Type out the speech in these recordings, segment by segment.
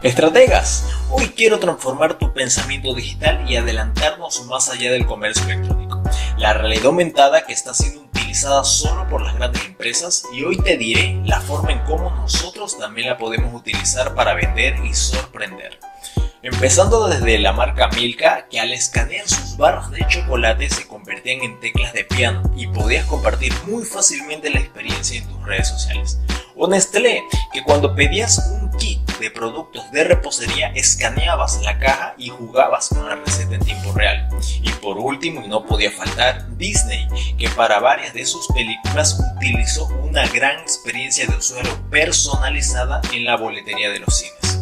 Estrategas, hoy quiero transformar tu pensamiento digital y adelantarnos más allá del comercio electrónico. La realidad aumentada que está siendo utilizada solo por las grandes empresas y hoy te diré la forma en cómo nosotros también la podemos utilizar para vender y sorprender. Empezando desde la marca Milka, que al escanear sus barras de chocolate se convertían en teclas de piano y podías compartir muy fácilmente la experiencia en tus redes sociales. Nestlé, que cuando pedías un de productos de repostería escaneabas la caja y jugabas con la receta en tiempo real. Y por último, y no podía faltar, Disney, que para varias de sus películas utilizó una gran experiencia de usuario personalizada en la boletería de los cines.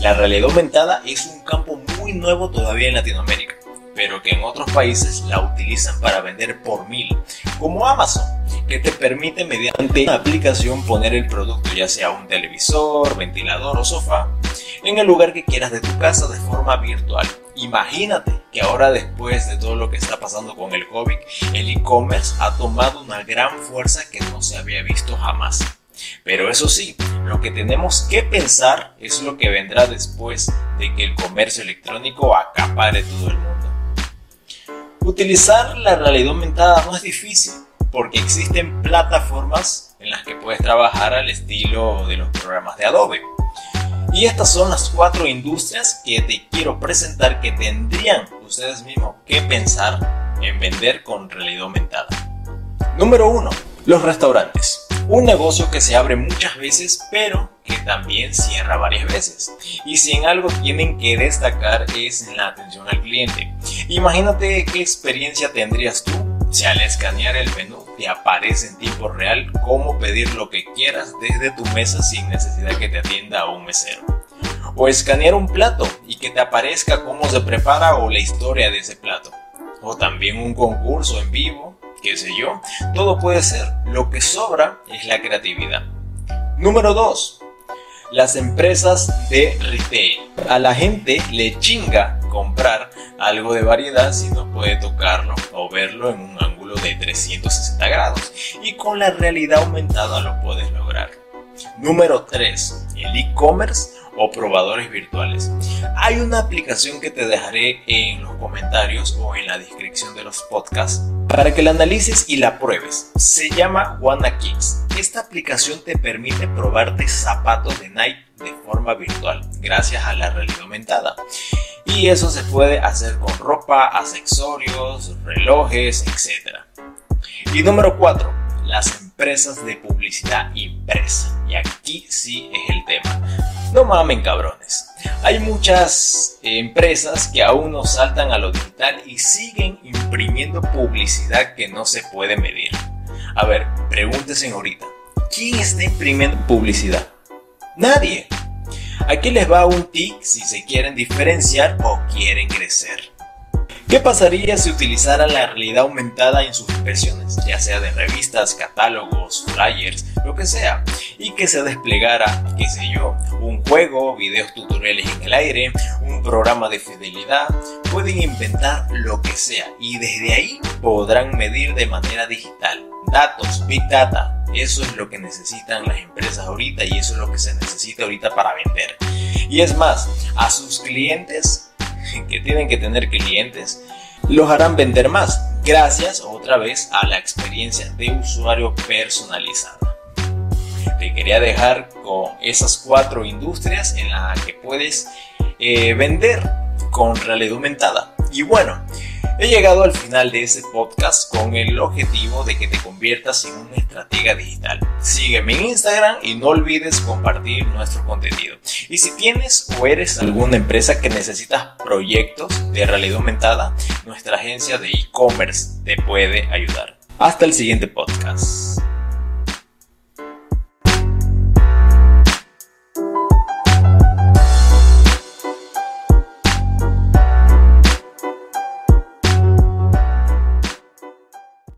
La realidad aumentada es un campo muy nuevo todavía en Latinoamérica, pero que en otros países la utilizan para vender por mil, como Amazon, que te permite mediante una aplicación poner el producto, ya sea un televisor, ventilador o sofá, en el lugar que quieras de tu casa de forma virtual. Imagínate que ahora después de todo lo que está pasando con el COVID, el e-commerce ha tomado una gran fuerza que no se había visto jamás. Pero eso sí, lo que tenemos que pensar es lo que vendrá después de que el comercio electrónico acapare todo el mundo. Utilizar la realidad aumentada no es difícil, porque existen plataformas en las que puedes trabajar al estilo de los programas de Adobe. Y estas son las cuatro industrias que te quiero presentar que tendrían ustedes mismos que pensar en vender con realidad aumentada. Número 1. Los restaurantes. Un negocio que se abre muchas veces, pero que también cierra varias veces. Y si en algo tienen que destacar es en la atención al cliente. Imagínate qué experiencia tendrías tú si al escanear el menú te aparece en tiempo real cómo pedir lo que quieras desde tu mesa sin necesidad que te atienda un mesero. O escanear un plato y que te aparezca cómo se prepara o la historia de ese plato. O también un concurso en vivo qué sé yo, todo puede ser. Lo que sobra es la creatividad. Número 2. Las empresas de retail. A la gente le chinga comprar algo de variedad si no puede tocarlo o verlo en un ángulo de 360 grados. Y con la realidad aumentada lo puedes lograr. Número 3. El e-commerce o probadores virtuales. Hay una aplicación que te dejaré en los comentarios o en la descripción de los podcasts para que la analices y la pruebes. Se llama WannaKicks. Esta aplicación te permite probarte zapatos de Nike de forma virtual gracias a la realidad aumentada. Y eso se puede hacer con ropa, accesorios, relojes, etc. Y número 4. Las empresas de publicidad impresa. Y aquí sí es el tema. No mamen cabrones. Hay muchas empresas que aún no saltan a lo digital y siguen imprimiendo publicidad que no se puede medir. A ver, pregúntense ahorita. ¿Quién está imprimiendo publicidad? Nadie. Aquí les va un tip si se quieren diferenciar o quieren crecer. ¿Qué pasaría si utilizaran la realidad aumentada en sus impresiones, ya sea de revistas, catálogos, flyers, lo que sea, y que se desplegara, qué sé yo, un juego, videos tutoriales en el aire, un programa de fidelidad? Pueden inventar lo que sea y desde ahí podrán medir de manera digital. Datos, Big Data, eso es lo que necesitan las empresas ahorita y eso es lo que se necesita ahorita para vender. Y es más, a sus clientes que tienen que tener clientes, los harán vender más, gracias otra vez a la experiencia de usuario personalizada. Te quería dejar con esas cuatro industrias en las que puedes eh, vender con realidad aumentada. Y bueno, He llegado al final de este podcast con el objetivo de que te conviertas en una estratega digital. Sígueme en Instagram y no olvides compartir nuestro contenido. Y si tienes o eres alguna empresa que necesitas proyectos de realidad aumentada, nuestra agencia de e-commerce te puede ayudar. Hasta el siguiente podcast.